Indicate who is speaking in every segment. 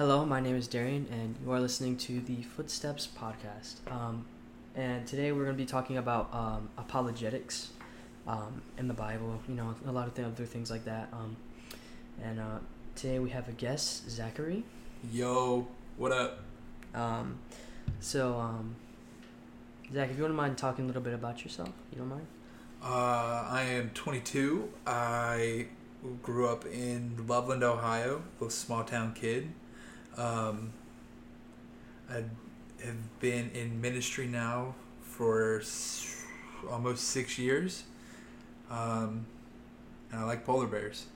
Speaker 1: Hello, my name is Darian, and you are listening to the Footsteps podcast. Um, and today we're going to be talking about um, apologetics um, in the Bible. You know, a lot of th- other things like that. Um, and uh, today we have a guest, Zachary.
Speaker 2: Yo, what up?
Speaker 1: Um, so, um, Zach, if you wouldn't mind talking a little bit about yourself, you don't mind?
Speaker 2: Uh, I am 22. I grew up in Loveland, Ohio, a small town kid. Um, I have been in ministry now for almost six years. Um, and I like polar bears.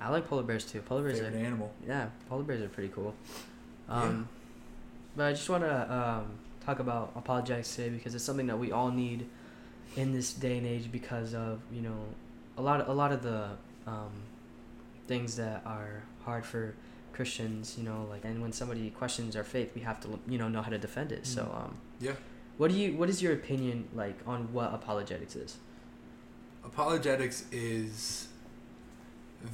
Speaker 1: I like polar bears too. Polar bears
Speaker 2: Favorite
Speaker 1: are
Speaker 2: animal.
Speaker 1: yeah, polar bears are pretty cool.
Speaker 2: Yeah.
Speaker 1: Um, But I just want to um, talk about apologetics today because it's something that we all need in this day and age because of you know a lot of, a lot of the um, things that are hard for Christians. You know, like and when somebody questions our faith, we have to you know know how to defend it. So
Speaker 2: Mhm.
Speaker 1: um,
Speaker 2: Yeah.
Speaker 1: what do you what is your opinion like on what apologetics is?
Speaker 2: Apologetics is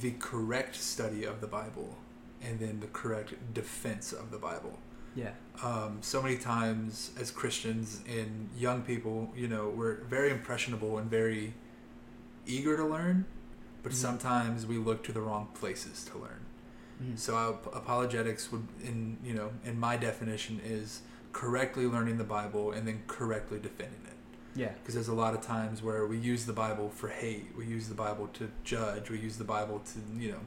Speaker 2: the correct study of the Bible and then the correct defense of the Bible.
Speaker 1: Yeah.
Speaker 2: um, so many times as Christians and young people, you know, we're very impressionable and very eager to learn, but
Speaker 1: Mhm.
Speaker 2: sometimes we look to the wrong places to learn.
Speaker 1: Mhm.
Speaker 2: So ap- apologetics would, in you know, in my definition, is correctly learning the Bible and then correctly defending it.
Speaker 1: Yeah.
Speaker 2: Because there's a lot of times where we use the Bible for hate, we use the Bible to judge, we use the Bible to, you know,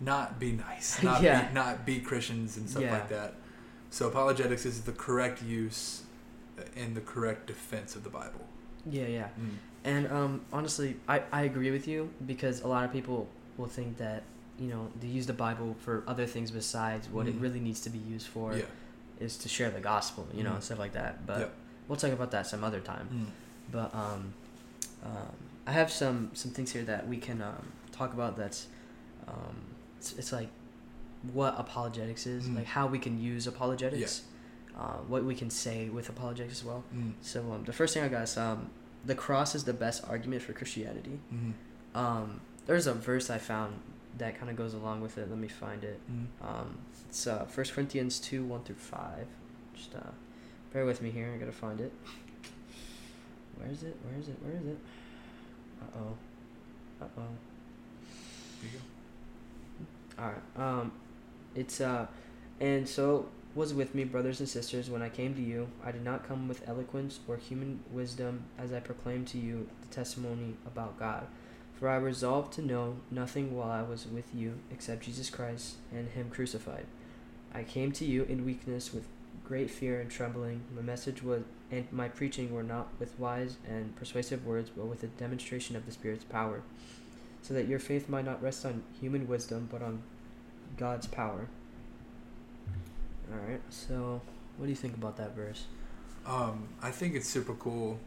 Speaker 2: not be nice, not
Speaker 1: Yeah.
Speaker 2: be, not be Christians and stuff
Speaker 1: Yeah.
Speaker 2: like that. So apologetics is the correct use and the correct defense of the Bible.
Speaker 1: Yeah. Yeah.
Speaker 2: Mm.
Speaker 1: And um, honestly, I, I agree with you because a lot of people will think that, you know, to use the Bible for other things besides what it
Speaker 2: Mhm.
Speaker 1: really needs to be used for
Speaker 2: yeah.
Speaker 1: is to share the gospel, you know,
Speaker 2: Mhm.
Speaker 1: and stuff like that. But
Speaker 2: Yep.
Speaker 1: we'll talk about that some other time.
Speaker 2: Mm.
Speaker 1: But um, um, I have some, some things here that we can um, talk about that's, um, it's, it's like what apologetics is,
Speaker 2: Mhm.
Speaker 1: like how we can use apologetics, uh, what we can say with apologetics as well.
Speaker 2: Mm.
Speaker 1: So um, the first thing I got is um, the cross is the best argument for Christianity.
Speaker 2: Mm.
Speaker 1: Um, there's a verse I found that kind of goes along with it. Let me find it.
Speaker 2: Mm.
Speaker 1: Um, it's uh, 1 Corinthians 2 1 through 5. Just uh, bear with me here. I gotta find it. Where is it? Where is it? Where is it? Uh oh. Uh oh.
Speaker 2: There you go.
Speaker 1: All right. Um, it's uh, and so was with me, brothers and sisters, when I came to you. I did not come with eloquence or human wisdom, as I proclaimed to you the testimony about God. For I resolved to know nothing while I was with you except Jesus Christ and Him crucified. I came to you in weakness with great fear and trembling. My message was and my preaching were not with wise and persuasive words, but with a demonstration of the Spirit's power, so that your faith might not rest on human wisdom, but on God's power. All right. So, what do you think about that verse?
Speaker 2: Um, I think it's super cool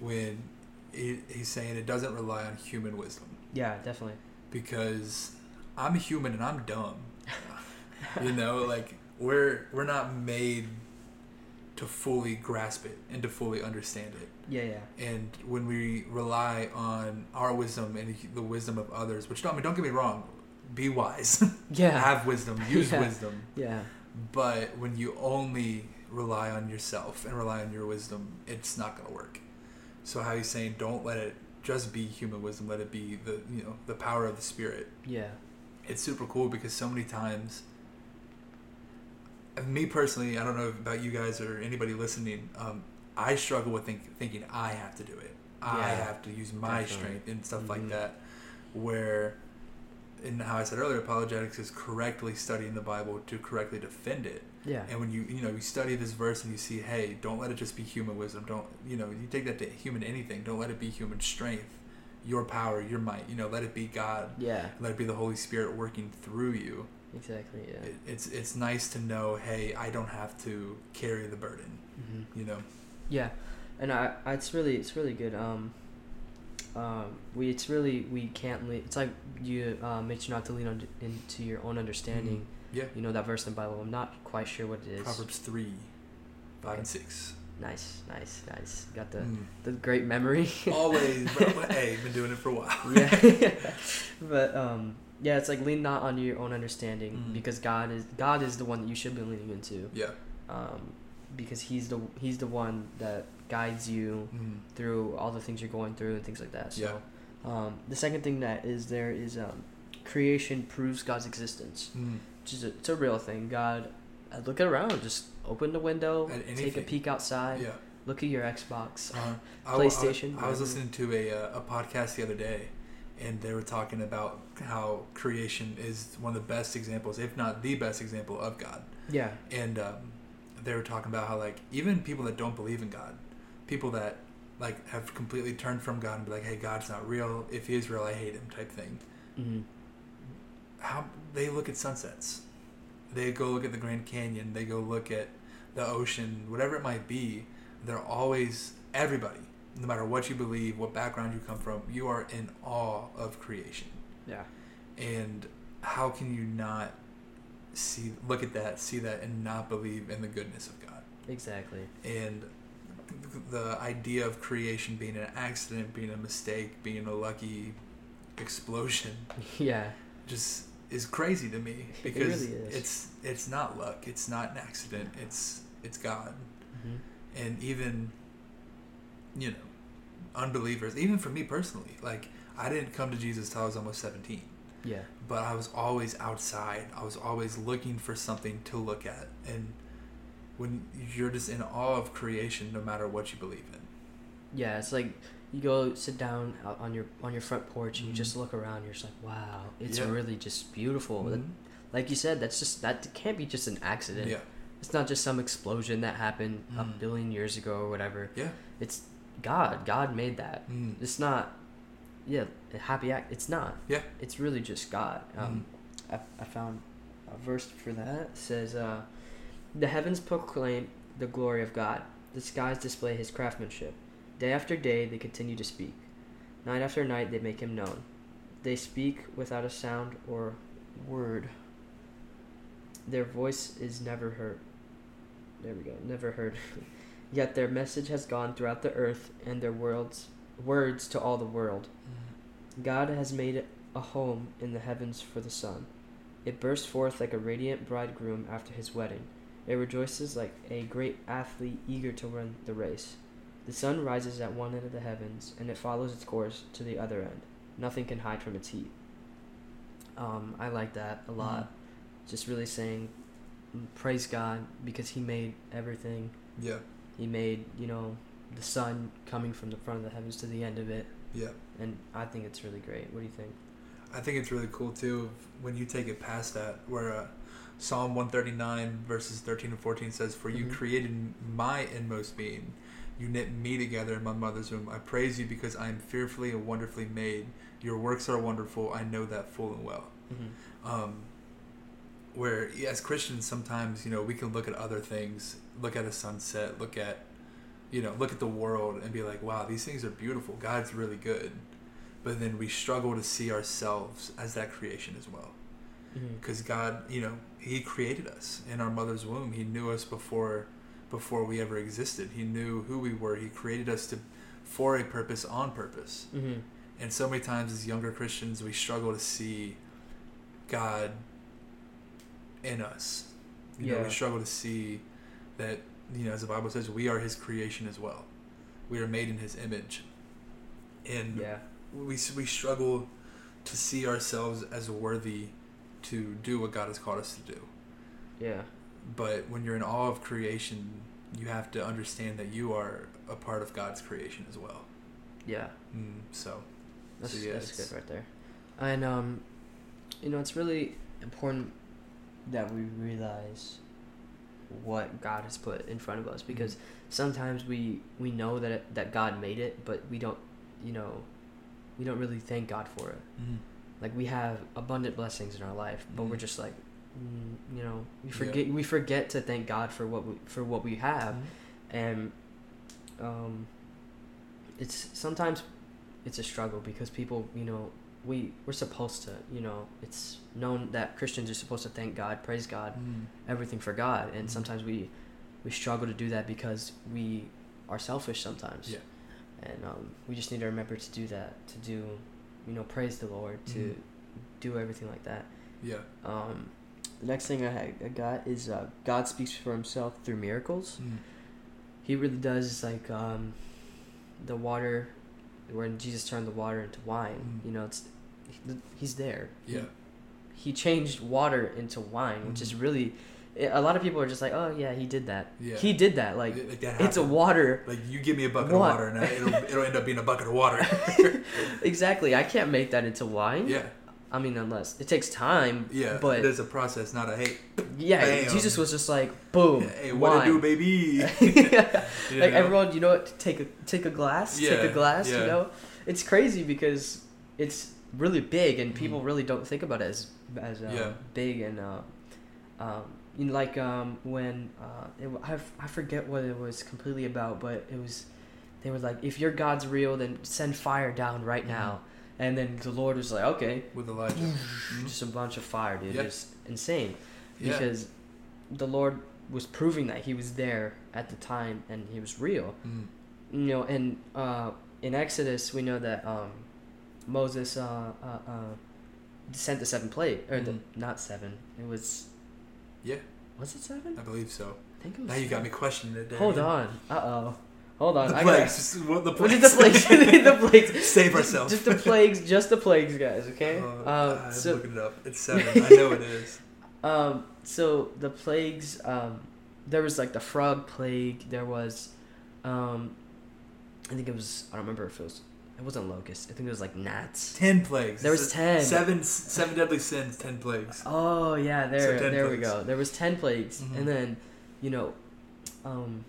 Speaker 2: when he, he's saying it doesn't rely on human wisdom
Speaker 1: Yeah, definitely.
Speaker 2: because I'm a human and I'm dumb. you know, like we're we're not made to fully grasp it and to fully understand it.
Speaker 1: Yeah, yeah.
Speaker 2: And when we rely on our wisdom and the wisdom of others, which don't I mean, don't get me wrong, be wise,
Speaker 1: Yeah.
Speaker 2: have wisdom, use
Speaker 1: Yeah.
Speaker 2: wisdom.
Speaker 1: yeah.
Speaker 2: But when you only rely on yourself and rely on your wisdom, it's not going to work. So how he's saying, don't let it just be human wisdom. Let it be the you know the power of the spirit.
Speaker 1: Yeah.
Speaker 2: It's super cool because so many times. Me personally, I don't know about you guys or anybody listening. Um, I struggle with think, thinking I have to do it. I have to use my
Speaker 1: definitely.
Speaker 2: strength and stuff
Speaker 1: Mhm.
Speaker 2: like that. Where, and how I said earlier, apologetics is correctly studying the Bible to correctly defend it.
Speaker 1: Yeah.
Speaker 2: And when you you know you study this verse and you see, hey, don't let it just be human wisdom. Don't you know you take that to human anything. Don't let it be human strength, your power, your might. You know, let it be God.
Speaker 1: Yeah.
Speaker 2: Let it be the Holy Spirit working through you.
Speaker 1: Exactly. Yeah.
Speaker 2: It, it's it's nice to know, hey, I don't have to carry the burden.
Speaker 1: hmm
Speaker 2: You know.
Speaker 1: Yeah, and I, I it's really it's really good. Um, um, we it's really we can't. Le- it's like you uh, mentioned not to lean on into your own understanding.
Speaker 2: Yeah.
Speaker 1: You know that verse in the Bible. I'm not quite sure what it is.
Speaker 2: Proverbs three, five and six.
Speaker 1: Nice, nice, nice. Got the
Speaker 2: Mm.
Speaker 1: the great memory.
Speaker 2: Always, bro. hey, been doing it for a while.
Speaker 1: yeah, but um, Yeah, it's like lean not on your own understanding
Speaker 2: Mhm.
Speaker 1: because God is God is the one that you should be leaning into.
Speaker 2: Yeah.
Speaker 1: Um, because he's the he's the one that guides you
Speaker 2: Mm.
Speaker 1: through all the things you're going through and things like that. So,
Speaker 2: Yeah.
Speaker 1: um, the second thing that is there is um, creation proves God's existence,
Speaker 2: Mm.
Speaker 1: which is a, it's a real thing. God, uh, look around, just open the window, take a peek outside,
Speaker 2: Yeah.
Speaker 1: look at your Xbox.
Speaker 2: Uh, I, w- I-
Speaker 1: PlayStation,
Speaker 2: I, was listening to a, uh, a podcast the other day, and they were talking about how creation is one of the best examples, if not the best example of God.
Speaker 1: Yeah,
Speaker 2: And um, they were talking about how like even people that don't believe in God, people that like have completely turned from God and be like, hey, God's not real. If He is real, I hate Him, type thing.
Speaker 1: hmm
Speaker 2: How they look at sunsets, they go look at the Grand Canyon, they go look at the ocean, whatever it might be. They're always everybody, no matter what you believe, what background you come from, you are in awe of creation.
Speaker 1: yeah,
Speaker 2: And how can you not see, look at that, see that, and not believe in the goodness of God?
Speaker 1: exactly.
Speaker 2: And the idea of creation being an accident, being a mistake, being a lucky explosion,
Speaker 1: yeah,
Speaker 2: just is crazy to me
Speaker 1: It
Speaker 2: because
Speaker 1: really is.
Speaker 2: it's it's not luck, it's not an accident, it's it's God.
Speaker 1: hmm
Speaker 2: And even you know, unbelievers, even for me personally, like I didn't come to Jesus till I was almost 17.
Speaker 1: yeah,
Speaker 2: but I was always outside. I was always looking for something to look at. And when you're just in awe of creation, no matter what you believe in.
Speaker 1: yeah. It's like you go sit down on your on your front porch and you just look around. You're just like, wow, it's
Speaker 2: Yeah.
Speaker 1: really just beautiful. That-
Speaker 2: Mhm.
Speaker 1: Like you said, that's just that can't be just an accident.
Speaker 2: Yeah.
Speaker 1: It's not just some explosion that happened a
Speaker 2: Mm.
Speaker 1: billion years ago or whatever.
Speaker 2: Yeah.
Speaker 1: It's God. God made that.
Speaker 2: Mm.
Speaker 1: It's not, yeah, a happy act. It's not.
Speaker 2: Yeah.
Speaker 1: It's really just God. Um,
Speaker 2: Mm.
Speaker 1: I, I found a verse for that. It says, uh, The heavens proclaim the glory of God, the skies display his craftsmanship. Day after day they continue to speak. Night after night they make him known. They speak without a sound or word. Their voice is never heard. There we go, never heard. Yet their message has gone throughout the earth and their worlds words to all the world. God has made a home in the heavens for the sun. It bursts forth like a radiant bridegroom after his wedding. It rejoices like a great athlete eager to run the race. The sun rises at one end of the heavens, and it follows its course to the other end. Nothing can hide from its heat. Um, I like that a lot. Just really saying, mm, praise God because He made everything.
Speaker 2: Yeah.
Speaker 1: He made, you know, the sun coming from the front of the heavens to the end of it.
Speaker 2: Yeah.
Speaker 1: And I think it's really great. What do you think?
Speaker 2: I think it's really cool too when you take it past that, where uh, Psalm 139 verses 13 and 14 says, "For you
Speaker 1: Mhm.
Speaker 2: created my inmost being, you knit me together in my mother's womb. I praise you because I am fearfully and wonderfully made. Your works are wonderful. I know that full and well."
Speaker 1: Mm-hmm.
Speaker 2: um, where as Christians sometimes you know we can look at other things, look at a sunset, look at you know look at the world and be like, wow, these things are beautiful. God's really good, but then we struggle to see ourselves as that creation as well,
Speaker 1: Mm-hmm.
Speaker 2: because God, you know, He created us in our mother's womb. He knew us before before we ever existed. He knew who we were. He created us to for a purpose on purpose.
Speaker 1: Mm-hmm.
Speaker 2: And so many times as younger Christians, we struggle to see God in us. You know,
Speaker 1: Yeah.
Speaker 2: we struggle to see that, you know, as the Bible says, we are His creation as well. We are made in His image. And
Speaker 1: Yeah.
Speaker 2: we, we struggle to see ourselves as worthy to do what God has called us to do.
Speaker 1: Yeah.
Speaker 2: But when you're in awe of creation, you have to understand that you are a part of God's creation as well.
Speaker 1: Yeah.
Speaker 2: Mm, so,
Speaker 1: That's,
Speaker 2: So, yeah,
Speaker 1: that's good right there. And um, you know, it's really important that we realize what God has put in front of us because sometimes we we know that it, that God made it, but we don't, you know, we don't really thank God for it.
Speaker 2: mm,
Speaker 1: Like we have abundant blessings in our life, but we're
Speaker 2: Mhm.
Speaker 1: just like, mm, you know, we
Speaker 2: Yeah.
Speaker 1: forget we forget to thank God for what we for what we have
Speaker 2: Mhm.
Speaker 1: and um, it's sometimes it's a struggle because people you know we we're supposed to you know it's known that christians are supposed to thank god praise god
Speaker 2: Mm.
Speaker 1: everything for god and
Speaker 2: Mhm.
Speaker 1: sometimes we we struggle to do that because we are selfish sometimes
Speaker 2: Yeah.
Speaker 1: and um, we just need to remember to do that to do you know praise the lord to
Speaker 2: Mhm.
Speaker 1: do everything like that.
Speaker 2: Yeah.
Speaker 1: Um, the next thing I, I got is uh, God speaks for Himself through miracles.
Speaker 2: Mm.
Speaker 1: He really does like um, the water, when Jesus turned the water into wine.
Speaker 2: Mm.
Speaker 1: You know, it's he- he's there.
Speaker 2: Yeah.
Speaker 1: He changed water into wine, which is
Speaker 2: Mhm.
Speaker 1: really. A lot of people are just like, oh yeah, he did that.
Speaker 2: Yeah.
Speaker 1: He did that. Like
Speaker 2: Like, that
Speaker 1: it's a water.
Speaker 2: Like you give me a bucket
Speaker 1: What?
Speaker 2: of water and I, it'll it'll end up being a bucket of water.
Speaker 1: exactly. I can't make that into wine.
Speaker 2: yeah.
Speaker 1: I mean, unless it takes time.
Speaker 2: Yeah.
Speaker 1: But
Speaker 2: there's a process, not a hey.
Speaker 1: yeah,
Speaker 2: Bam.
Speaker 1: Jesus was just like, boom.
Speaker 2: Hey, what to
Speaker 1: wine.
Speaker 2: do, baby?
Speaker 1: yeah.
Speaker 2: You
Speaker 1: Like
Speaker 2: know?
Speaker 1: everyone, you know what? Take a take a glass.
Speaker 2: Yeah.
Speaker 1: take a glass. You know, it's crazy because it's really big and people really don't think about it as as uh,
Speaker 2: Yeah.
Speaker 1: big and uh, um, you know, like um, when uh, it, I, f- I forget what it was completely about, but it was they were like, if your God's real, then send fire down right
Speaker 2: Mhm.
Speaker 1: now. And then the Lord was like, okay,
Speaker 2: With Elijah. Mhm.
Speaker 1: just a bunch of fire, dude.
Speaker 2: Yeah.
Speaker 1: Just insane
Speaker 2: Yeah.
Speaker 1: because the Lord was proving that He was there at the time and He was real.
Speaker 2: Mm.
Speaker 1: You know, and uh, in Exodus we know that um, Moses uh, uh, uh, sent the seven plague or the
Speaker 2: Mhm.
Speaker 1: not seven. It was
Speaker 2: Yeah,
Speaker 1: was it seven?
Speaker 2: I believe so.
Speaker 1: I think it was.
Speaker 2: Now you got me questioning it.
Speaker 1: Hold on. Uh oh. Hold on.
Speaker 2: The
Speaker 1: I
Speaker 2: plagues.
Speaker 1: Gotta,
Speaker 2: what the plagues?
Speaker 1: the plagues? the plagues.
Speaker 2: Save
Speaker 1: Just-
Speaker 2: ourselves.
Speaker 1: Just the plagues. Just the plagues, guys. Okay.
Speaker 2: Uh,
Speaker 1: um,
Speaker 2: I'm
Speaker 1: so
Speaker 2: looking it up. It's seven. I know it is.
Speaker 1: Um, so the plagues, um, there was like the frog plague. There was, um, I think it was. I don't remember if it was. It wasn't locust. I think it was like gnats.
Speaker 2: Ten plagues.
Speaker 1: There was 10.
Speaker 2: Seven, seven deadly sins. Ten plagues.
Speaker 1: Oh yeah, there,
Speaker 2: So 10
Speaker 1: there we go. There was ten plagues,
Speaker 2: Mhm.
Speaker 1: and then, you know, um,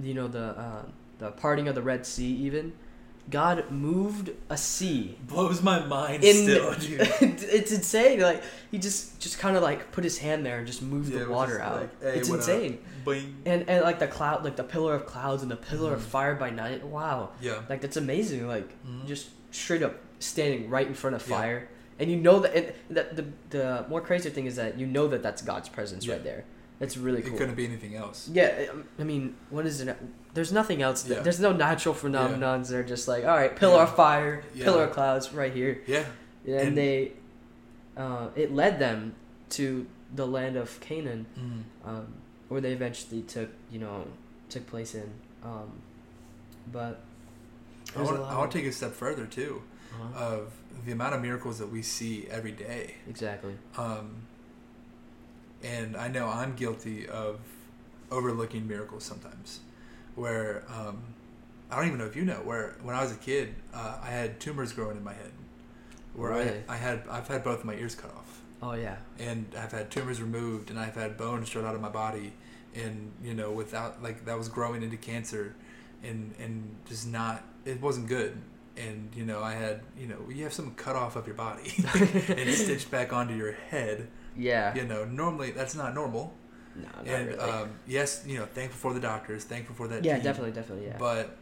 Speaker 1: you know the uh, the parting of the Red Sea. Even God moved a sea
Speaker 2: Blows my mind
Speaker 1: in
Speaker 2: still, dude.
Speaker 1: it's insane like he just just kind of like put his hand there and just moved
Speaker 2: Yeah,
Speaker 1: the water out
Speaker 2: like, hey,
Speaker 1: it's insane and and like the cloud like the pillar of clouds and the pillar of
Speaker 2: Mhm.
Speaker 1: fire by night wow
Speaker 2: Yeah.
Speaker 1: like that's amazing like
Speaker 2: Mhm.
Speaker 1: just straight up standing right in front of
Speaker 2: Yeah.
Speaker 1: fire and you know that and that the the more crazy thing is that you know that that's god's presence
Speaker 2: Yeah.
Speaker 1: right there that's really cool.
Speaker 2: It couldn't be anything else.
Speaker 1: yeah i mean what is it there's nothing else that,
Speaker 2: Yeah.
Speaker 1: there's no natural phenomenons they're just like all right pillar
Speaker 2: Yeah.
Speaker 1: of fire
Speaker 2: Yeah.
Speaker 1: pillar of clouds right here
Speaker 2: Yeah.
Speaker 1: and,
Speaker 2: And-
Speaker 1: they uh, it led them to the land of Canaan,
Speaker 2: Mm.
Speaker 1: um, where they eventually took you know took place in. Um, but
Speaker 2: I want, I want to take a step further too,
Speaker 1: Uh-huh.
Speaker 2: of the amount of miracles that we see every day.
Speaker 1: exactly.
Speaker 2: Um, and I know I'm guilty of overlooking miracles sometimes, where um, I don't even know if you know. Where when I was a kid, uh, I had tumors growing in my head, where
Speaker 1: Really?
Speaker 2: I I had I've had both of my ears cut off,
Speaker 1: Oh yeah.
Speaker 2: and I've had tumors removed, and I've had bones shot out of my body, and you know without like that was growing into cancer, and and just not it wasn't good. And you know, I had you know you have something cut off of your body and stitched back onto your head
Speaker 1: Yeah.
Speaker 2: you know normally that's not normal
Speaker 1: No, not
Speaker 2: and
Speaker 1: really.
Speaker 2: um, yes you know thankful for the doctors thankful for that
Speaker 1: yeah,
Speaker 2: team,
Speaker 1: definitely, definitely. Yeah.
Speaker 2: but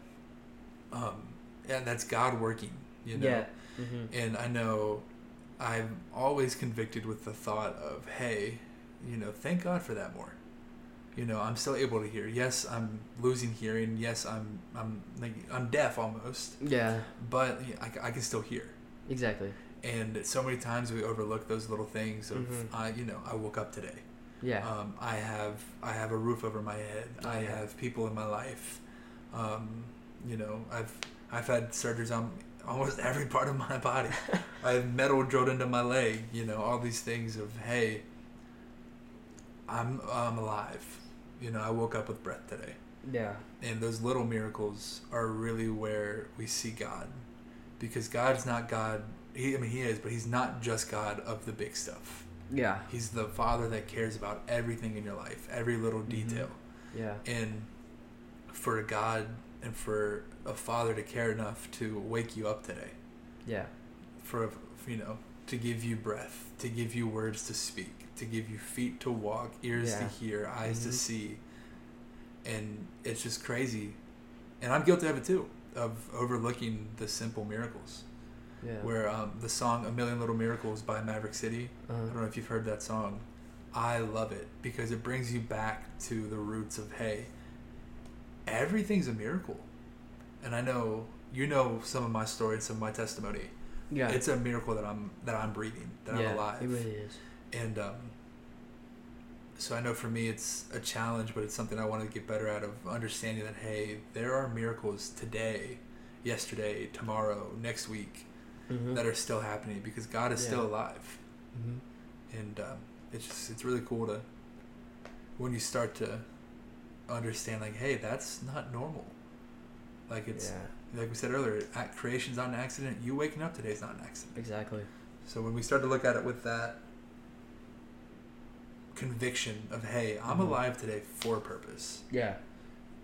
Speaker 2: um and that's god working you know
Speaker 1: Yeah. hmm
Speaker 2: and i know i'm always convicted with the thought of hey you know thank god for that more you know i'm still able to hear yes i'm losing hearing yes i'm i'm like i'm deaf almost
Speaker 1: Yeah.
Speaker 2: but I, I can still hear
Speaker 1: Exactly.
Speaker 2: And so many times we overlook those little things of
Speaker 1: Mhm.
Speaker 2: I, you know i woke up today
Speaker 1: Yeah.
Speaker 2: um, I have I have a roof over my head.
Speaker 1: Oh,
Speaker 2: I
Speaker 1: yeah.
Speaker 2: have people in my life. Um, you know, I've I've had surgeries on almost every part of my body. I have metal drilled into my leg. You know, all these things of hey, I'm I'm alive. You know, I woke up with breath today,
Speaker 1: yeah.
Speaker 2: and those little miracles are really where we see God, because God's not God. He, I mean, He is, but He's not just God of the big stuff.
Speaker 1: Yeah.
Speaker 2: He's the father that cares about everything in your life, every little
Speaker 1: Mhm.
Speaker 2: detail.
Speaker 1: Yeah.
Speaker 2: And for a God and for a father to care enough to wake you up today,
Speaker 1: Yeah.
Speaker 2: for you know, to give you breath, to give you words to speak, to give you feet to walk, ears to hear, eyes to
Speaker 1: Mhm.
Speaker 2: see. And it's just crazy. And I'm guilty of it too, of overlooking the simple miracles.
Speaker 1: Yeah.
Speaker 2: Where um, the song A Million Little Miracles by Maverick City, I don't
Speaker 1: Uh-huh.
Speaker 2: know if you've heard that song. I love it because it brings you back to the roots of hey, everything's a miracle. And I know you know some of my story and some of my testimony
Speaker 1: Yeah.
Speaker 2: It's a miracle that I'm that I'm breathing, that
Speaker 1: yeah,
Speaker 2: I'm alive.
Speaker 1: It really is.
Speaker 2: And um, so I know for me it's a challenge, but it's something I want to get better at of understanding that hey, there are miracles today, yesterday, tomorrow, next week
Speaker 1: Mm-hmm.
Speaker 2: that are still happening because God is still
Speaker 1: Yeah.
Speaker 2: alive,
Speaker 1: hmm
Speaker 2: and um, it's just it's really cool to when you start to understand like hey, that's not normal. Like it's
Speaker 1: yeah,
Speaker 2: like we said earlier, creation's not an accident. You waking up today is not an accident.
Speaker 1: exactly.
Speaker 2: So when we start to look at it with that conviction of, hey, I'm
Speaker 1: Mhm.
Speaker 2: alive today for a purpose.
Speaker 1: Yeah.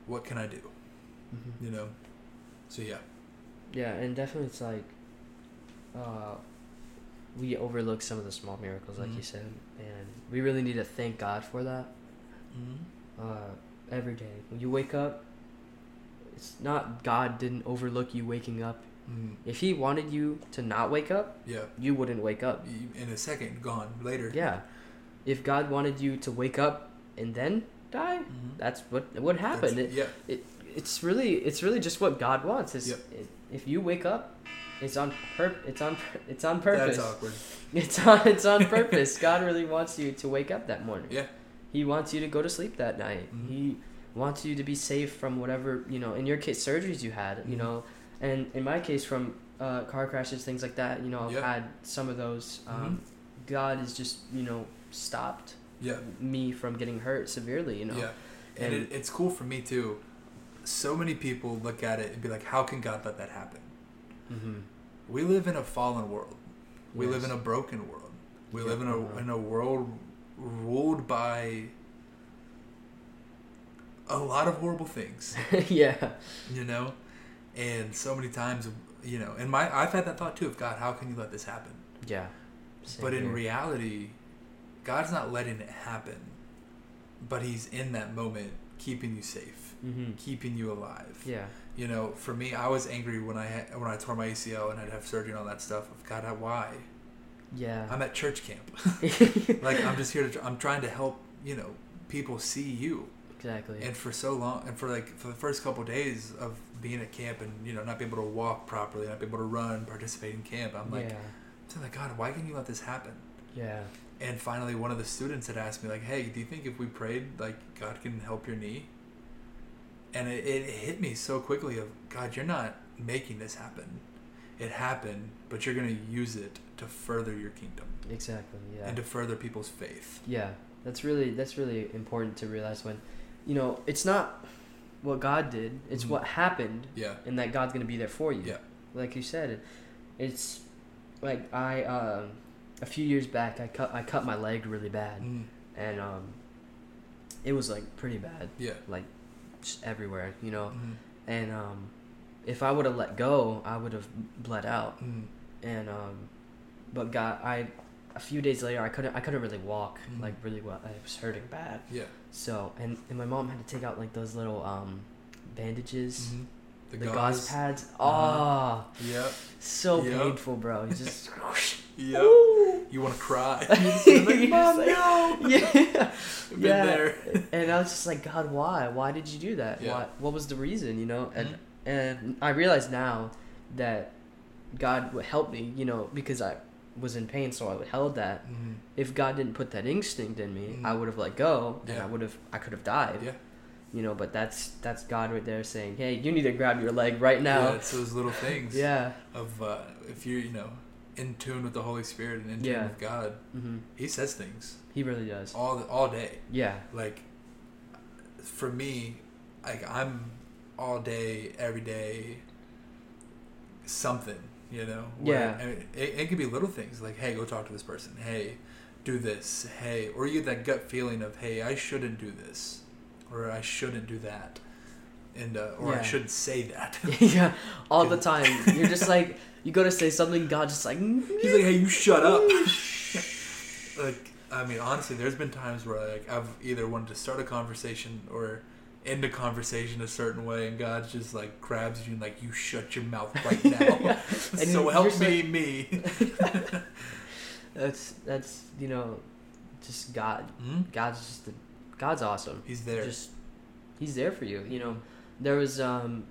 Speaker 2: What can I do?
Speaker 1: hmm
Speaker 2: You know. So yeah.
Speaker 1: Yeah, and definitely it's like, uh, we overlook some of the small miracles, like
Speaker 2: Mhm.
Speaker 1: you said, and we really need to thank God for that.
Speaker 2: Mm-hmm.
Speaker 1: Uh, every day when you wake up, it's not God didn't overlook you waking up.
Speaker 2: mm
Speaker 1: If He wanted you to not wake up,
Speaker 2: Yeah.
Speaker 1: you wouldn't wake up.
Speaker 2: In a second, gone later.
Speaker 1: Yeah. If God wanted you to wake up and then die,
Speaker 2: Mhm.
Speaker 1: that's what would happen.
Speaker 2: That's-
Speaker 1: It,
Speaker 2: yeah.
Speaker 1: it's really it's really just what God wants. Is
Speaker 2: Yep.
Speaker 1: it, if you wake up, it's on pur- it's on pur- it's on purpose.
Speaker 2: That's awkward.
Speaker 1: It's on it's on purpose. God really wants you to wake up that morning.
Speaker 2: Yeah.
Speaker 1: He wants you to go to sleep that night.
Speaker 2: Mhm.
Speaker 1: He wants you to be safe from whatever you know. In your case, surgeries you had, you
Speaker 2: Mhm.
Speaker 1: know, and in my case, from uh, car crashes, things like that. You know, I've
Speaker 2: Yeah.
Speaker 1: had some of those. Um, God has just you know stopped
Speaker 2: Yeah.
Speaker 1: me from getting hurt severely. You know.
Speaker 2: Yeah. And,
Speaker 1: And-
Speaker 2: it, it's cool for me too. So many people look at it and be like, how can God let that happen?
Speaker 1: Mm-hmm.
Speaker 2: We live in a fallen world. We live in a broken world. We
Speaker 1: Yeah,
Speaker 2: live in a
Speaker 1: uh-huh.
Speaker 2: in a world ruled by a lot of horrible things,
Speaker 1: yeah.
Speaker 2: you know. And so many times, you know, and my I've had that thought too of God, how can you let this happen?
Speaker 1: Yeah. Same
Speaker 2: but in
Speaker 1: here.
Speaker 2: reality, God's not letting it happen, but He's in that moment, keeping you safe,
Speaker 1: Mm-hmm.
Speaker 2: keeping you alive.
Speaker 1: Yeah.
Speaker 2: You know, for me, I was angry when I had, when I tore my ACL and had to have surgery and all that stuff. Of God, why?
Speaker 1: Yeah.
Speaker 2: I'm at church camp. like I'm just here to. I'm trying to help. You know, people see you.
Speaker 1: exactly.
Speaker 2: And for so long, and for like for the first couple days of being at camp, and you know, not be able to walk properly, not be able to run, participate in camp, I'm like,
Speaker 1: yeah.
Speaker 2: I'm like, God, why can you let this happen?
Speaker 1: Yeah.
Speaker 2: And finally, one of the students had asked me, like, Hey, do you think if we prayed, like, God can help your knee? And it, it hit me so quickly of God, you're not making this happen. It happened, but you're gonna use it to further your kingdom
Speaker 1: Exactly. Yeah.
Speaker 2: and to further people's faith.
Speaker 1: Yeah, that's really that's really important to realize when, you know, it's not what God did; it's
Speaker 2: Mhm.
Speaker 1: what happened,
Speaker 2: Yeah.
Speaker 1: and that God's gonna be there for you.
Speaker 2: Yeah.
Speaker 1: Like you said, it's like I um, a few years back I cut I cut my leg really bad,
Speaker 2: Mm,
Speaker 1: and um, it was like pretty bad,
Speaker 2: yeah.
Speaker 1: like everywhere, you know.
Speaker 2: Mm,
Speaker 1: And um, if I would have let go, I would have bled out.
Speaker 2: mm,
Speaker 1: and um, but God, I a few days later I couldn't I couldn't really walk
Speaker 2: Mhm.
Speaker 1: like really well. I was hurting bad.
Speaker 2: yeah.
Speaker 1: So and, and my mom had to take out like those little um bandages,
Speaker 2: Mhm.
Speaker 1: the, gauze,
Speaker 2: gauze.
Speaker 1: pads.
Speaker 2: Uh-huh.
Speaker 1: Oh,
Speaker 2: Yep.
Speaker 1: so
Speaker 2: Yep.
Speaker 1: painful, bro. You just
Speaker 2: Yep.
Speaker 1: Ooh.
Speaker 2: You want to cry. Like, Mom,
Speaker 1: like-
Speaker 2: no.
Speaker 1: yeah,
Speaker 2: been
Speaker 1: yeah.
Speaker 2: there.
Speaker 1: and I was just like, God, why? Why did you do that?
Speaker 2: Yeah.
Speaker 1: Why? What was the reason? You know, and
Speaker 2: Mhm.
Speaker 1: and I realize now that God would help me. You know, because I was in pain, so I held that.
Speaker 2: Mhm.
Speaker 1: if God didn't put that instinct in me,
Speaker 2: Mhm.
Speaker 1: I would have let go, and
Speaker 2: Yeah.
Speaker 1: I would have, I could have died.
Speaker 2: Yeah.
Speaker 1: You know, but that's that's God right there saying, "Hey, you need to grab your leg right
Speaker 2: Yeah,
Speaker 1: now."
Speaker 2: it's those little things.
Speaker 1: Yeah.
Speaker 2: Of uh, if you're, you know, in tune with the Holy Spirit and in tune
Speaker 1: Yeah.
Speaker 2: with God,
Speaker 1: hmm
Speaker 2: He says things
Speaker 1: He really does.
Speaker 2: all all day.
Speaker 1: Yeah.
Speaker 2: Like, for me, like I'm all day, every day, something. You know.
Speaker 1: Yeah.
Speaker 2: I mean, it, it could be little things like, hey, go talk to this person. Hey, do this. Hey, or you get that gut feeling of, hey, I shouldn't do this, or I shouldn't do that, and uh, or I shouldn't say that.
Speaker 1: yeah. All the time. You're just like you go to say something, God just like.
Speaker 2: He's like, hey, you shut up. like, I mean, honestly, there's been times where like I've either wanted to start a conversation or end a conversation a certain way, and God just like grabs you and like, you shut your mouth right now.
Speaker 1: Yeah. And
Speaker 2: so help me,
Speaker 1: like-
Speaker 2: me.
Speaker 1: That's that's you know, just God.
Speaker 2: Hmm?
Speaker 1: God's just the, God's awesome.
Speaker 2: He's there.
Speaker 1: Just he's there for you. You know, there was um,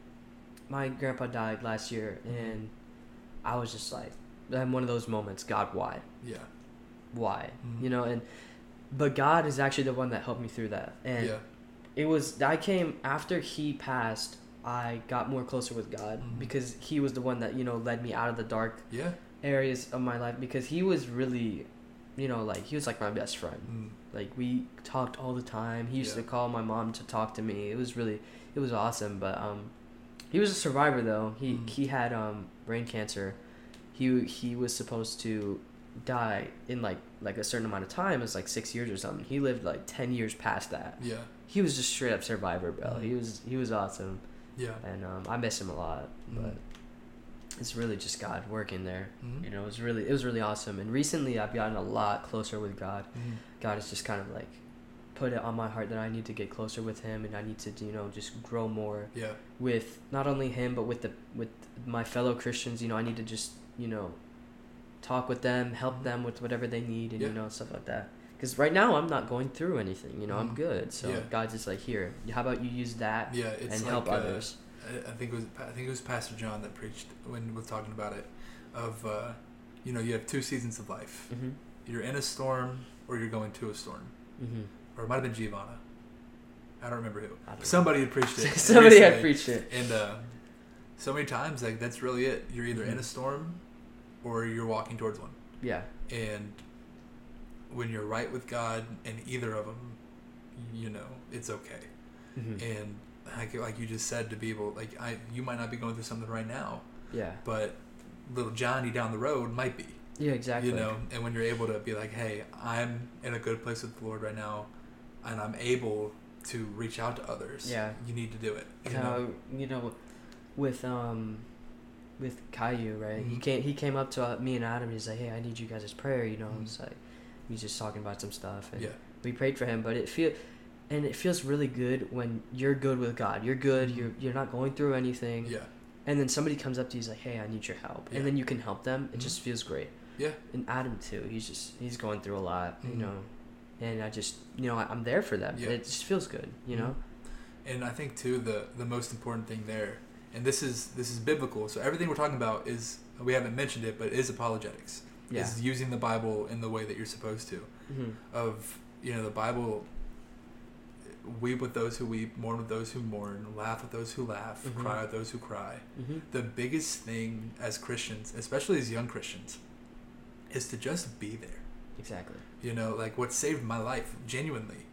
Speaker 1: my grandpa died last year, and I was just like, I'm one of those moments. God, why?
Speaker 2: Yeah.
Speaker 1: Why?
Speaker 2: Mhm.
Speaker 1: You know, and but God is actually the one that helped me through that. And
Speaker 2: yeah.
Speaker 1: it was I came after he passed. I got more closer with God
Speaker 2: Mhm.
Speaker 1: because he was the one that you know led me out of the dark
Speaker 2: Yeah.
Speaker 1: areas of my life because he was really, you know, like he was like my best friend.
Speaker 2: Mm.
Speaker 1: Like we talked all the time. He used
Speaker 2: Yeah.
Speaker 1: to call my mom to talk to me. It was really, it was awesome. But um, he was a survivor though. He
Speaker 2: Mhm.
Speaker 1: he had um brain cancer. He he was supposed to die in like like a certain amount of time. It was like six years or something. He lived like ten years past that.
Speaker 2: Yeah.
Speaker 1: He was just straight up survivor, bro.
Speaker 2: Mhm.
Speaker 1: He was he was awesome,
Speaker 2: Yeah.
Speaker 1: and um, I miss him a lot. But
Speaker 2: Mhm.
Speaker 1: It's really just God working there.
Speaker 2: Mhm.
Speaker 1: You know, it was really it was really awesome. And recently, I've gotten a lot closer with God.
Speaker 2: Mhm.
Speaker 1: God has just kind of like put it on my heart that I need to get closer with Him, and I need to you know just grow more
Speaker 2: Yeah.
Speaker 1: with not only Him but with the with my fellow Christians. You know, I need to just you know talk with them, help
Speaker 2: Mhm.
Speaker 1: them with whatever they need, and
Speaker 2: Yeah.
Speaker 1: you know stuff like that. Because right now I'm not going through anything. You know, I'm
Speaker 2: Mhm.
Speaker 1: good. So
Speaker 2: Yeah.
Speaker 1: God's just like here. How about you use that
Speaker 2: Yeah.
Speaker 1: And
Speaker 2: like,
Speaker 1: help
Speaker 2: uh,
Speaker 1: others?
Speaker 2: I I think it was I think it was Pastor John that preached when we was talking about it, of uh, you know you have two seasons of life.
Speaker 1: Mm-hmm.
Speaker 2: You're in a storm or you're going to a storm,
Speaker 1: Mm-hmm.
Speaker 2: or it might have been Giovanna. I don't remember who.
Speaker 1: Don't know.
Speaker 2: Somebody had preached it.
Speaker 1: Somebody had preached it.
Speaker 2: And uh, so many times, like that's really it. You're either in
Speaker 1: Mhm.
Speaker 2: a storm, or you're walking towards one.
Speaker 1: Yeah.
Speaker 2: And when you're right with God, in either of them, you know it's okay.
Speaker 1: Mm-hmm.
Speaker 2: And like, like you just said, to be able like I, you might not be going through something right now,
Speaker 1: Yeah.
Speaker 2: but little Johnny down the road might be.
Speaker 1: Yeah. Exactly.
Speaker 2: You know, and when you're able to be like, hey, I'm in a good place with the Lord right now, and I'm able to reach out to others.
Speaker 1: Yeah.
Speaker 2: You need to do it. You know?
Speaker 1: you know, with um, with Caillou, right? He
Speaker 2: Mhm.
Speaker 1: came he came up to uh, me and Adam. He's like, "Hey, I need you guys' prayer." You know,
Speaker 2: Mhm.
Speaker 1: it's like he's just talking about some stuff, and
Speaker 2: Yeah.
Speaker 1: we prayed for him. But it feel, and it feels really good when you're good with God. You're good.
Speaker 2: Mhm.
Speaker 1: You're you're not going through anything.
Speaker 2: Yeah.
Speaker 1: And then somebody comes up to you, he's like, "Hey, I need your help,"
Speaker 2: Yeah.
Speaker 1: and then you can help them. It
Speaker 2: Mhm.
Speaker 1: just feels great.
Speaker 2: Yeah.
Speaker 1: And Adam too. He's just he's going through a lot.
Speaker 2: Mhm.
Speaker 1: You know, and I just you know I, I'm there for them.
Speaker 2: Yeah.
Speaker 1: It just feels good. You know.
Speaker 2: And I think too the the most important thing there, and this is this is biblical. So everything we're talking about is we haven't mentioned it, but it is apologetics.
Speaker 1: Yeah.
Speaker 2: Is using the Bible in the way that you're supposed to.
Speaker 1: hmm
Speaker 2: Of you know the Bible. Weep with those who weep, mourn with those who mourn, laugh with those who laugh,
Speaker 1: Mhm.
Speaker 2: cry with those who cry.
Speaker 1: hmm
Speaker 2: The biggest thing as Christians, especially as young Christians, is to just be there.
Speaker 1: Exactly.
Speaker 2: You know, like what saved my life genuinely,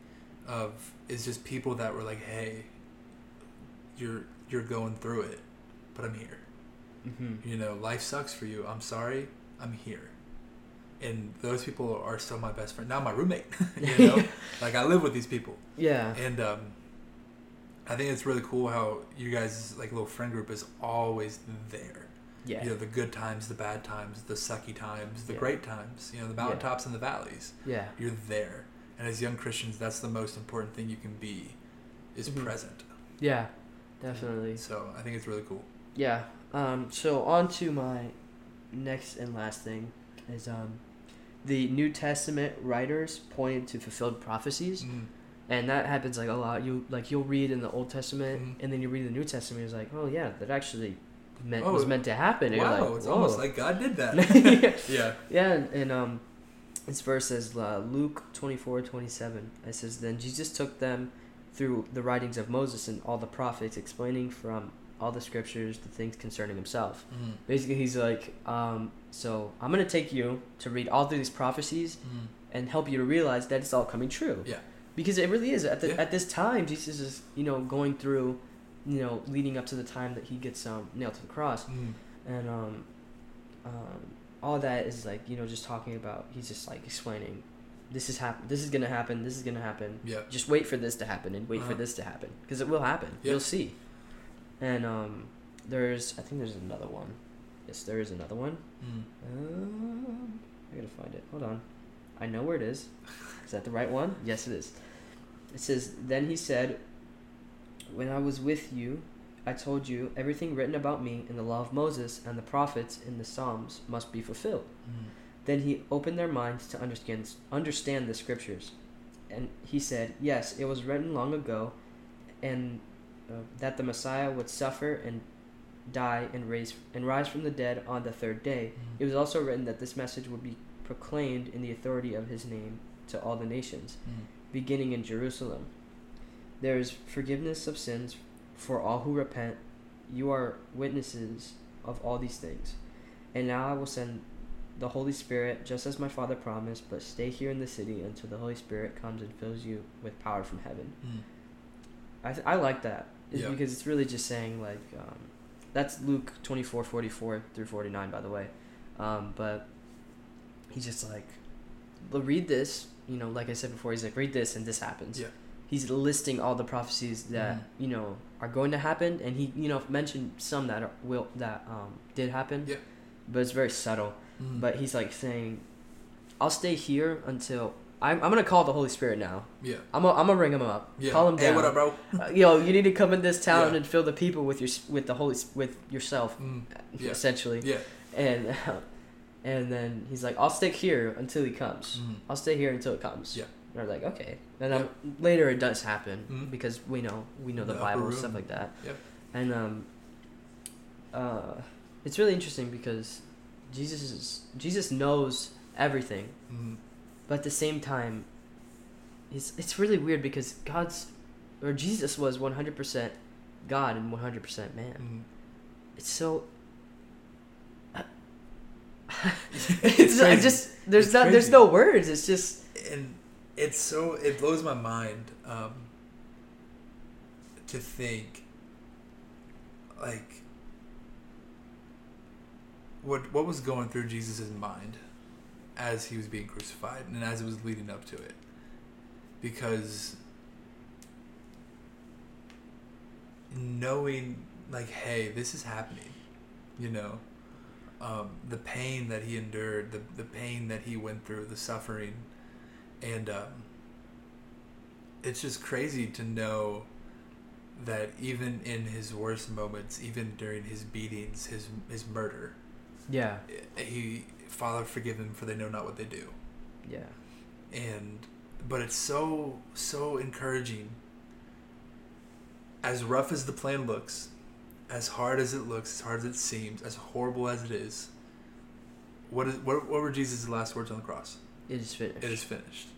Speaker 2: of is just people that were like, "Hey, you're you're going through it, but I'm here."
Speaker 1: hmm
Speaker 2: You know, life sucks for you. I'm sorry. I'm here. And those people are still my best friend. Now my roommate. you know, like I live with these people,
Speaker 1: Yeah.
Speaker 2: and um, I think it's really cool how you guys like little friend group is always there.
Speaker 1: Yeah.
Speaker 2: You know, the good times, the bad times, the sucky times, the
Speaker 1: Yeah.
Speaker 2: great times. You know, the
Speaker 1: Yeah.
Speaker 2: mountaintops and the valleys.
Speaker 1: Yeah.
Speaker 2: You're there, and as young Christians, that's the most important thing you can be, is
Speaker 1: Mhm.
Speaker 2: present.
Speaker 1: Yeah. Definitely.
Speaker 2: So I think it's really cool.
Speaker 1: Yeah. Um. So on to my next and last thing is um, the New Testament writers pointed to fulfilled prophecies,
Speaker 2: Mm.
Speaker 1: and that happens like a lot. You like you'll read in the Old Testament,
Speaker 2: Mhm.
Speaker 1: and then you read the New Testament. It's like, oh yeah, that actually meant
Speaker 2: Oh,
Speaker 1: was meant to happen. And
Speaker 2: Wow,
Speaker 1: like,
Speaker 2: it's
Speaker 1: "Whoa."
Speaker 2: almost like God did that.
Speaker 1: yeah.
Speaker 2: yeah.
Speaker 1: And, and um, this verse says uh, Luke twenty four twenty seven. It says, "Then Jesus took them through the writings of Moses and all the prophets, explaining from all the scriptures the things concerning himself."
Speaker 2: Mm.
Speaker 1: Basically, he's like, um, "So I'm gonna take you to read all through these prophecies
Speaker 2: Mm.
Speaker 1: and help you to realize that it's all coming true."
Speaker 2: Yeah.
Speaker 1: Because it really is at the,
Speaker 2: Yeah.
Speaker 1: at this time, Jesus is you know going through, you know, leading up to the time that he gets um, nailed to the cross
Speaker 2: Mm.
Speaker 1: and um, um, all that is like you know just talking about he's just like explaining this is happen this is gonna happen this is gonna happen
Speaker 2: Yeah.
Speaker 1: just wait for this to happen and wait for
Speaker 2: Uh-huh.
Speaker 1: this to happen because it will happen
Speaker 2: Yeah.
Speaker 1: you'll see and um, there's I think there's another one yes there is another one.
Speaker 2: Mm.
Speaker 1: um, I gotta find it. Hold on. I know where it is. Is that the right one? Yes it is. It says then he said when I was with you I told you everything written about me in the law of Moses and the prophets in the Psalms must be fulfilled.
Speaker 2: Mm.
Speaker 1: Then he opened their minds to understand understand the scriptures, and he said, "Yes, it was written long ago, and uh, that the Messiah would suffer and die, and raise and rise from the dead on the third day.
Speaker 2: Mhm.
Speaker 1: It was also written that this message would be proclaimed in the authority of his name to all the nations,
Speaker 2: Mhm.
Speaker 1: beginning in Jerusalem. There is forgiveness of sins for all who repent. You are witnesses of all these things. And now I will send the Holy Spirit, just as my Father promised, but stay here in the city until the Holy Spirit comes and fills you with power from heaven.
Speaker 2: Mhm.
Speaker 1: I, th- I like that it's
Speaker 2: Yeah.
Speaker 1: because it's really just saying like um, that's Luke twenty four forty four through forty nine by the way, um, but he's just like, "Well, read this. You know, like I said before, he's like, read this and this happens.
Speaker 2: Yeah.
Speaker 1: He's listing all the prophecies that
Speaker 2: Mhm.
Speaker 1: you know are going to happen, and he you know mentioned some that are, will that um, did happen.
Speaker 2: Yeah.
Speaker 1: But it's very subtle.
Speaker 2: Mhm.
Speaker 1: But he's like saying, "I'll stay here until." I'm, I'm gonna call the Holy Spirit now.
Speaker 2: yeah.
Speaker 1: I'm gonna, I'm gonna ring him up.
Speaker 2: Yeah.
Speaker 1: Call him down.
Speaker 2: Hey, what up, bro?
Speaker 1: Uh, yo, you need to come in this town
Speaker 2: Yeah.
Speaker 1: and fill the people with your with the holy with yourself,
Speaker 2: Mm. Yeah.
Speaker 1: essentially.
Speaker 2: Yeah.
Speaker 1: And and then he's like, I'll stick here until he comes.
Speaker 2: Mhm.
Speaker 1: I'll stay here until it comes.
Speaker 2: Yeah.
Speaker 1: And we're like, okay. And um, later it does happen
Speaker 2: Mhm.
Speaker 1: because we know we know the,
Speaker 2: The
Speaker 1: Bible and stuff like that.
Speaker 2: Yep.
Speaker 1: And um, uh, it's really interesting because Jesus is Jesus knows everything,
Speaker 2: Mhm.
Speaker 1: But at the same time, it's it's really weird because God's or Jesus was one hundred percent God and one hundred percent man.
Speaker 2: Mhm.
Speaker 1: It's so.
Speaker 2: It's
Speaker 1: it's I just there's
Speaker 2: It's
Speaker 1: not there's no words. It's just
Speaker 2: and it's so it blows my mind um, to think like what what was going through Jesus' mind as he was being crucified and as it was leading up to it. Because knowing like hey this is happening you know? Um, the pain that he endured the, the pain that he went through the suffering and um, it's just crazy to know that even in his worst moments even during his beatings his his murder
Speaker 1: yeah.
Speaker 2: he father forgive them for they know not what they do.
Speaker 1: Yeah.
Speaker 2: And but it's so so encouraging. As rough as the plan looks as hard as it looks as hard as it seems as horrible as it is what is what, what were jesus' last words on the cross?
Speaker 1: It is finished.
Speaker 2: it is finished.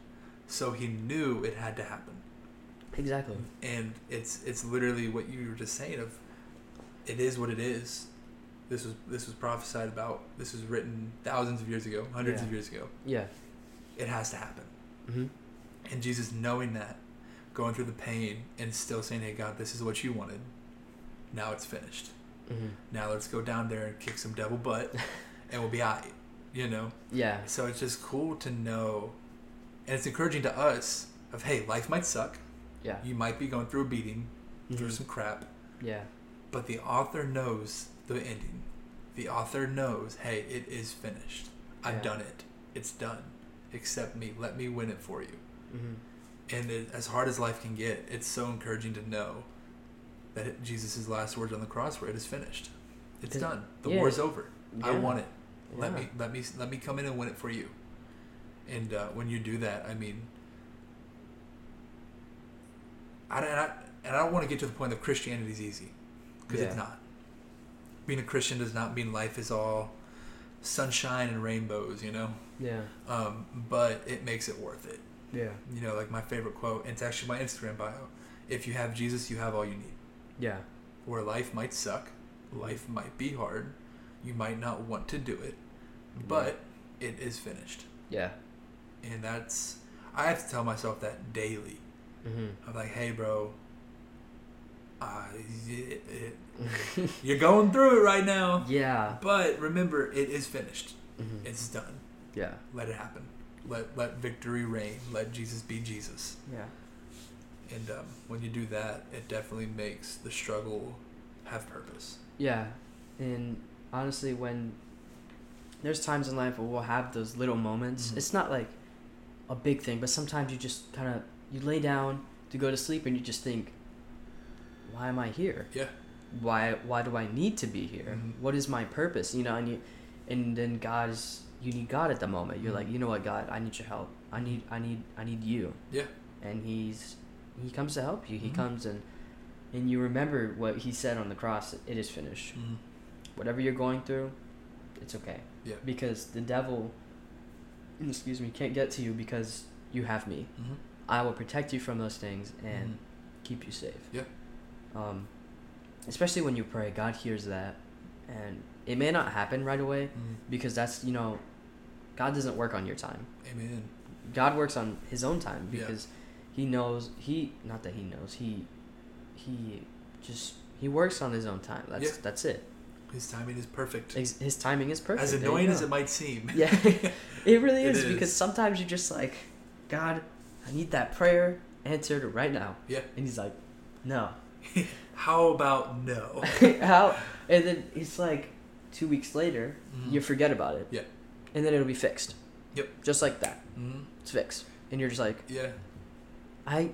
Speaker 2: So he knew it had to happen.
Speaker 1: Exactly.
Speaker 2: and it's it's literally what you were just saying of it is what it is this was this was prophesied about this was written thousands of years ago hundreds
Speaker 1: Yeah.
Speaker 2: of years ago
Speaker 1: Yeah.
Speaker 2: it has to happen
Speaker 1: hmm
Speaker 2: and jesus knowing that going through the pain and still saying hey god this is what you wanted now it's finished
Speaker 1: hmm
Speaker 2: now let's go down there and kick some devil butt and we'll be alright you know
Speaker 1: Yeah.
Speaker 2: so it's just cool to know and it's encouraging to us of hey life might suck
Speaker 1: Yeah.
Speaker 2: you might be going through a beating through
Speaker 1: Mhm.
Speaker 2: some crap
Speaker 1: Yeah.
Speaker 2: but the author knows the ending. The author knows hey it is finished. I've
Speaker 1: Yeah.
Speaker 2: done it. It's done. Accept me. Let me win it for you.
Speaker 1: Hmm
Speaker 2: and it, as hard as life can get it's so encouraging to know that it, jesus' last words on the cross were it is finished. It's
Speaker 1: It-
Speaker 2: done. The
Speaker 1: yeah.
Speaker 2: war's over. I
Speaker 1: Yeah.
Speaker 2: want it. Let me let me let me come in and win it for you. And uh, when you do that i mean I, and I, and I don't want to get to the point that Christianity is easy because it's not. Being a Christian does not mean life is all sunshine and rainbows, you know.
Speaker 1: Yeah.
Speaker 2: Um, but it makes it worth it.
Speaker 1: Yeah.
Speaker 2: You know, like my favorite quote. And it's actually my Instagram bio. If you have Jesus, you have all you need.
Speaker 1: Yeah.
Speaker 2: Where life might suck, life might be hard, you might not want to do it, but it is finished.
Speaker 1: Yeah.
Speaker 2: And that's I have to tell myself that daily.
Speaker 1: hmm
Speaker 2: I'm like, hey, bro, uh, it, it, you're going through it right now.
Speaker 1: yeah.
Speaker 2: But remember, it is finished.
Speaker 1: hmm
Speaker 2: It's done.
Speaker 1: Yeah.
Speaker 2: Let it happen. Let let victory reign. Let Jesus be Jesus.
Speaker 1: Yeah.
Speaker 2: And um, when you do that, it definitely makes the struggle have purpose.
Speaker 1: Yeah, and honestly, when there's times in life where we'll have those little moments,
Speaker 2: Mhm.
Speaker 1: it's not like a big thing, but sometimes you just kind of you lay down to go to sleep and you just think, why am I here?
Speaker 2: Yeah.
Speaker 1: Why why do I need to be here?
Speaker 2: Mhm.
Speaker 1: What is my purpose? You know, and you and then God's you need God at the moment. You're like,
Speaker 2: Mhm.
Speaker 1: you know what, God, I need your help. I need I need I need you.
Speaker 2: Yeah.
Speaker 1: And he's he comes to help you. He
Speaker 2: Mhm.
Speaker 1: comes and and you remember what he said on the cross, it is finished.
Speaker 2: Mhm.
Speaker 1: Whatever you're going through, it's okay.
Speaker 2: Yeah.
Speaker 1: Because the devil, excuse me, can't get to you because you have me.
Speaker 2: Mhm.
Speaker 1: I will protect you from those things and keep you safe.
Speaker 2: Yeah.
Speaker 1: Um, especially when you pray, God hears that, and it may not happen right away
Speaker 2: Mhm.
Speaker 1: because that's you know, God doesn't work on your time.
Speaker 2: Amen.
Speaker 1: God works on His own time
Speaker 2: Yeah.
Speaker 1: because He knows He not that He knows He He just He works on His own time. That's
Speaker 2: Yeah.
Speaker 1: that's it.
Speaker 2: His timing is perfect.
Speaker 1: His, his timing is perfect.
Speaker 2: As annoying as it might seem.
Speaker 1: Yeah, it really
Speaker 2: It
Speaker 1: is, because
Speaker 2: is.
Speaker 1: sometimes you're just like, God, I need that prayer answered right now.
Speaker 2: Yeah.
Speaker 1: And He's like, No.
Speaker 2: How about no?
Speaker 1: How? And then it's like two weeks later,
Speaker 2: Mhm.
Speaker 1: you forget about it.
Speaker 2: Yeah.
Speaker 1: And then it'll be fixed.
Speaker 2: Yep.
Speaker 1: Just like that.
Speaker 2: Mhm.
Speaker 1: It's fixed. And you're just like,
Speaker 2: Yeah.
Speaker 1: I.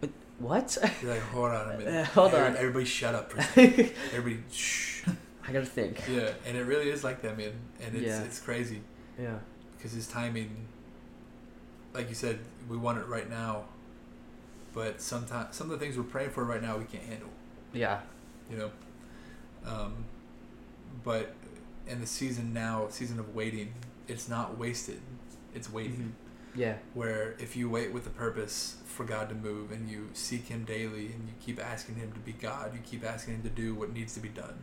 Speaker 1: but What?
Speaker 2: You're like, hold on a minute.
Speaker 1: Uh, hold
Speaker 2: Every-
Speaker 1: on.
Speaker 2: Everybody shut up. For a second. everybody shh.
Speaker 1: I gotta think.
Speaker 2: Yeah, and it really is like that, man. And it's
Speaker 1: Yeah.
Speaker 2: it's crazy
Speaker 1: Yeah.
Speaker 2: because his timing, like you said, we want it right now. But sometimes some of the things we're praying for right now we can't handle.
Speaker 1: Yeah.
Speaker 2: you know. Um, but in the season now, season of waiting, it's not wasted. It's waiting.
Speaker 1: Mhm. Yeah.
Speaker 2: Where if you wait with a purpose for God to move and you seek Him daily and you keep asking Him to be God, you keep asking Him to do what needs to be done.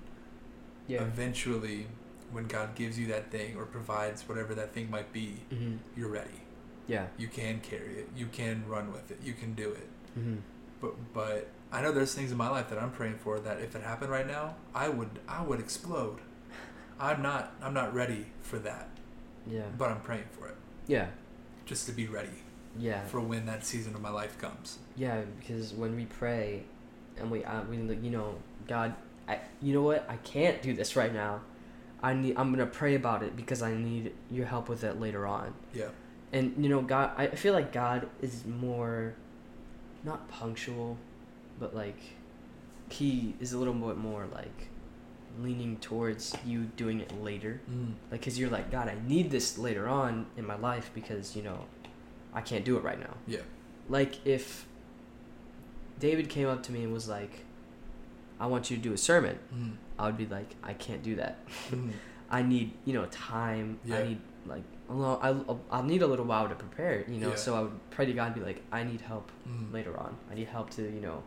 Speaker 1: Yeah.
Speaker 2: Eventually, when God gives you that thing or provides whatever that thing might be,
Speaker 1: hmm
Speaker 2: you're ready.
Speaker 1: Yeah.
Speaker 2: You can carry it. You can run with it. You can do it.
Speaker 1: Hmm
Speaker 2: But but I know there's things in my life that I'm praying for that if it happened right now, I would I would explode. I'm not I'm not ready for that,
Speaker 1: Yeah.
Speaker 2: but I'm praying for it
Speaker 1: Yeah.
Speaker 2: just to be ready
Speaker 1: Yeah.
Speaker 2: for when that season of my life comes.
Speaker 1: Yeah, because when we pray, and we, uh, we, you know, God, I, you know what? I can't do this right now. I need. I'm gonna pray about it because I need your help with it later on.
Speaker 2: Yeah.
Speaker 1: And you know, God, I feel like God is more, not punctual, but like, He is a little bit more like, leaning towards you doing it later.
Speaker 2: Mm.
Speaker 1: Like, cause you're like, God, I need this later on in my life because you know, I can't do it right now
Speaker 2: Yeah.
Speaker 1: like if David came up to me and was like, "I want you to do a sermon,"
Speaker 2: Mm.
Speaker 1: I would be like, "I can't do that.
Speaker 2: Mm.
Speaker 1: I need you know time.
Speaker 2: Yeah.
Speaker 1: I need like a little, I'll, need a little while to prepare. You know,
Speaker 2: Yeah.
Speaker 1: so I would pray to God and be like, I need help
Speaker 2: Mm.
Speaker 1: later on. I need help to you know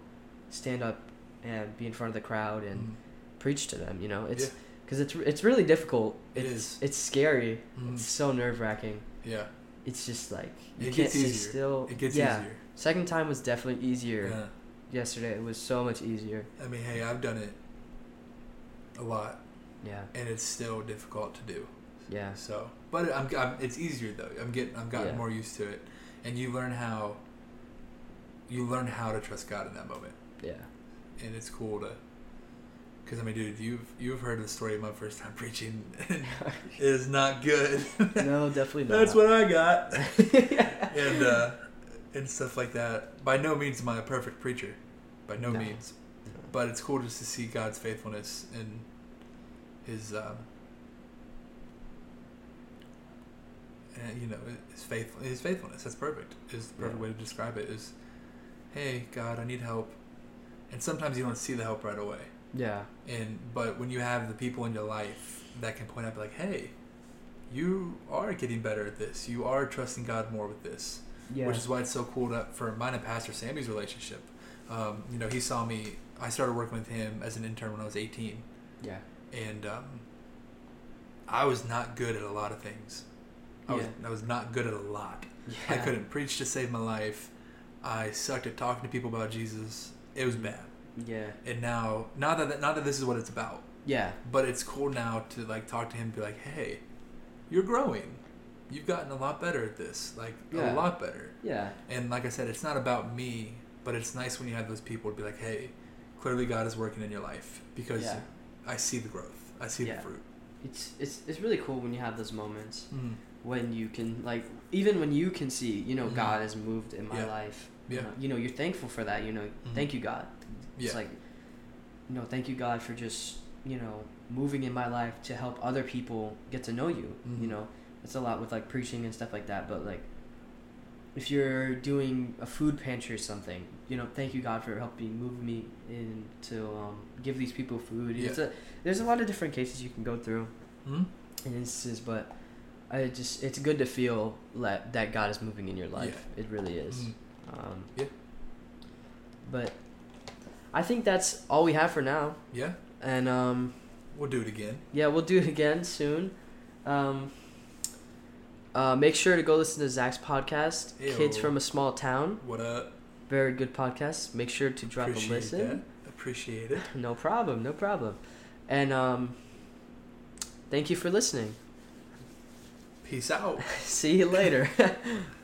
Speaker 1: stand up and be in front of the crowd and
Speaker 2: Mm.
Speaker 1: preach to them. You know, it's
Speaker 2: Yeah.
Speaker 1: because it's it's really difficult.
Speaker 2: It
Speaker 1: it's. It's scary.
Speaker 2: Mm.
Speaker 1: It's so nerve wracking.
Speaker 2: Yeah.
Speaker 1: It's just like you
Speaker 2: It
Speaker 1: can't
Speaker 2: gets
Speaker 1: sit
Speaker 2: easier.
Speaker 1: still.
Speaker 2: It gets
Speaker 1: yeah.
Speaker 2: easier.
Speaker 1: Second time was definitely easier.
Speaker 2: Yeah.
Speaker 1: Yesterday it was so much easier.
Speaker 2: I mean, hey, I've done it a lot,
Speaker 1: Yeah.
Speaker 2: and it's still difficult to do.
Speaker 1: Yeah.
Speaker 2: So, but I'm, I'm it's easier though. I'm getting I'm gotten
Speaker 1: Yeah.
Speaker 2: more used to it, and you learn how. You learn how to trust God in that moment,
Speaker 1: Yeah.
Speaker 2: and it's cool to. Because I mean, dude, you've you've heard the story of my first time preaching. it is not good.
Speaker 1: no, definitely not.
Speaker 2: That's what I got, and uh, and stuff like that. By no means am I a perfect preacher, by no,
Speaker 1: No.
Speaker 2: means. But it's cool just to see God's faithfulness and His, um, and you know, His faith, His faithfulness. That's perfect. Is the perfect
Speaker 1: Yeah.
Speaker 2: way to describe it. Is, hey God, I need help, and sometimes you don't see the help right away.
Speaker 1: Yeah.
Speaker 2: And but when you have the people in your life that can point out, like, hey, you are getting better at this. You are trusting God more with this
Speaker 1: Yeah.
Speaker 2: which is why it's so cool to, for mine and Pastor Sammy's relationship. Um, you know, he saw me. I started working with him as an intern when I was 18,
Speaker 1: yeah.
Speaker 2: and um, I was not good at a lot of things. I was
Speaker 1: Yeah.
Speaker 2: I was not good at a lot.
Speaker 1: Yeah.
Speaker 2: I couldn't preach to save my life. I sucked at talking to people about Jesus. It was bad.
Speaker 1: Yeah.
Speaker 2: And now, not that not that this is what it's about,
Speaker 1: Yeah.
Speaker 2: but it's cool now to like talk to him, and be like, hey, you're growing. You've gotten a lot better at this, like
Speaker 1: Yeah.
Speaker 2: a lot better.
Speaker 1: Yeah.
Speaker 2: And like I said, it's not about me, but it's nice when you have those people to be like, hey, clearly God is working in your life because
Speaker 1: Yeah.
Speaker 2: I see the growth. I see the fruit.
Speaker 1: It's it's it's really cool when you have those moments
Speaker 2: Mm.
Speaker 1: When you can like even when you can see you know
Speaker 2: Mhm.
Speaker 1: God has moved in my
Speaker 2: Yeah.
Speaker 1: life. You
Speaker 2: Yeah.
Speaker 1: know, you know you're thankful for that. You know,
Speaker 2: Mhm.
Speaker 1: thank you God. It's
Speaker 2: Yeah.
Speaker 1: like, you know, thank you God for just you know moving in my life to help other people get to know you. You
Speaker 2: Mhm.
Speaker 1: know, it's a lot with like preaching and stuff like that. But like, if you're doing a food pantry or something, you know, thank you God for helping move me in to um, give these people food. It's
Speaker 2: Yeah.
Speaker 1: a, there's a lot of different cases you can go through
Speaker 2: Hmm?
Speaker 1: and instances, but I just it's good to feel that that God is moving in your life. It really is.
Speaker 2: Mm.
Speaker 1: Um,
Speaker 2: Yeah.
Speaker 1: But I think that's all we have for now,
Speaker 2: Yeah,
Speaker 1: and um,
Speaker 2: we'll do it again.
Speaker 1: yeah, we'll do it again soon. Um, uh, make sure to go listen to Zach's podcast, Kids from a Small Town.
Speaker 2: What up?
Speaker 1: Very good podcast. Make sure to drop
Speaker 2: Appreciate
Speaker 1: a listen.
Speaker 2: that. Appreciate it.
Speaker 1: No problem, no problem. And um, thank you for listening.
Speaker 2: Peace out.
Speaker 1: See you later.